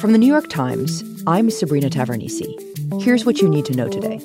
From the New York Times, I'm Sabrina Tavernise. Here's what you need to know today.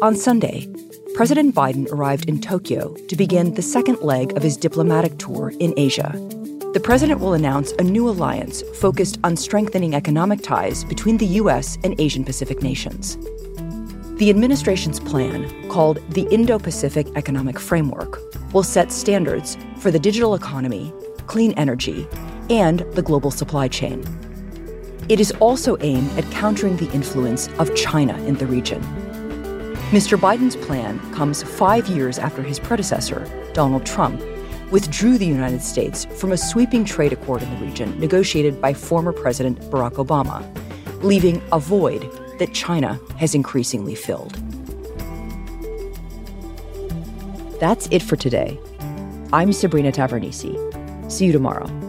On Sunday, President Biden arrived in Tokyo to begin the second leg of his diplomatic tour in Asia. The president will announce a new alliance focused on strengthening economic ties between the U.S. and Asian Pacific nations. The administration's plan, called the Indo Pacific Economic Framework, will set standards for the digital economy, clean energy, and the global supply chain. It is also aimed at countering the influence of China in the region. Mr. Biden's plan comes five years after his predecessor, Donald Trump, withdrew the United States from a sweeping trade accord in the region negotiated by former President Barack Obama, leaving a void that China has increasingly filled. That's it for today. I'm Sabrina Tavernise. See you tomorrow.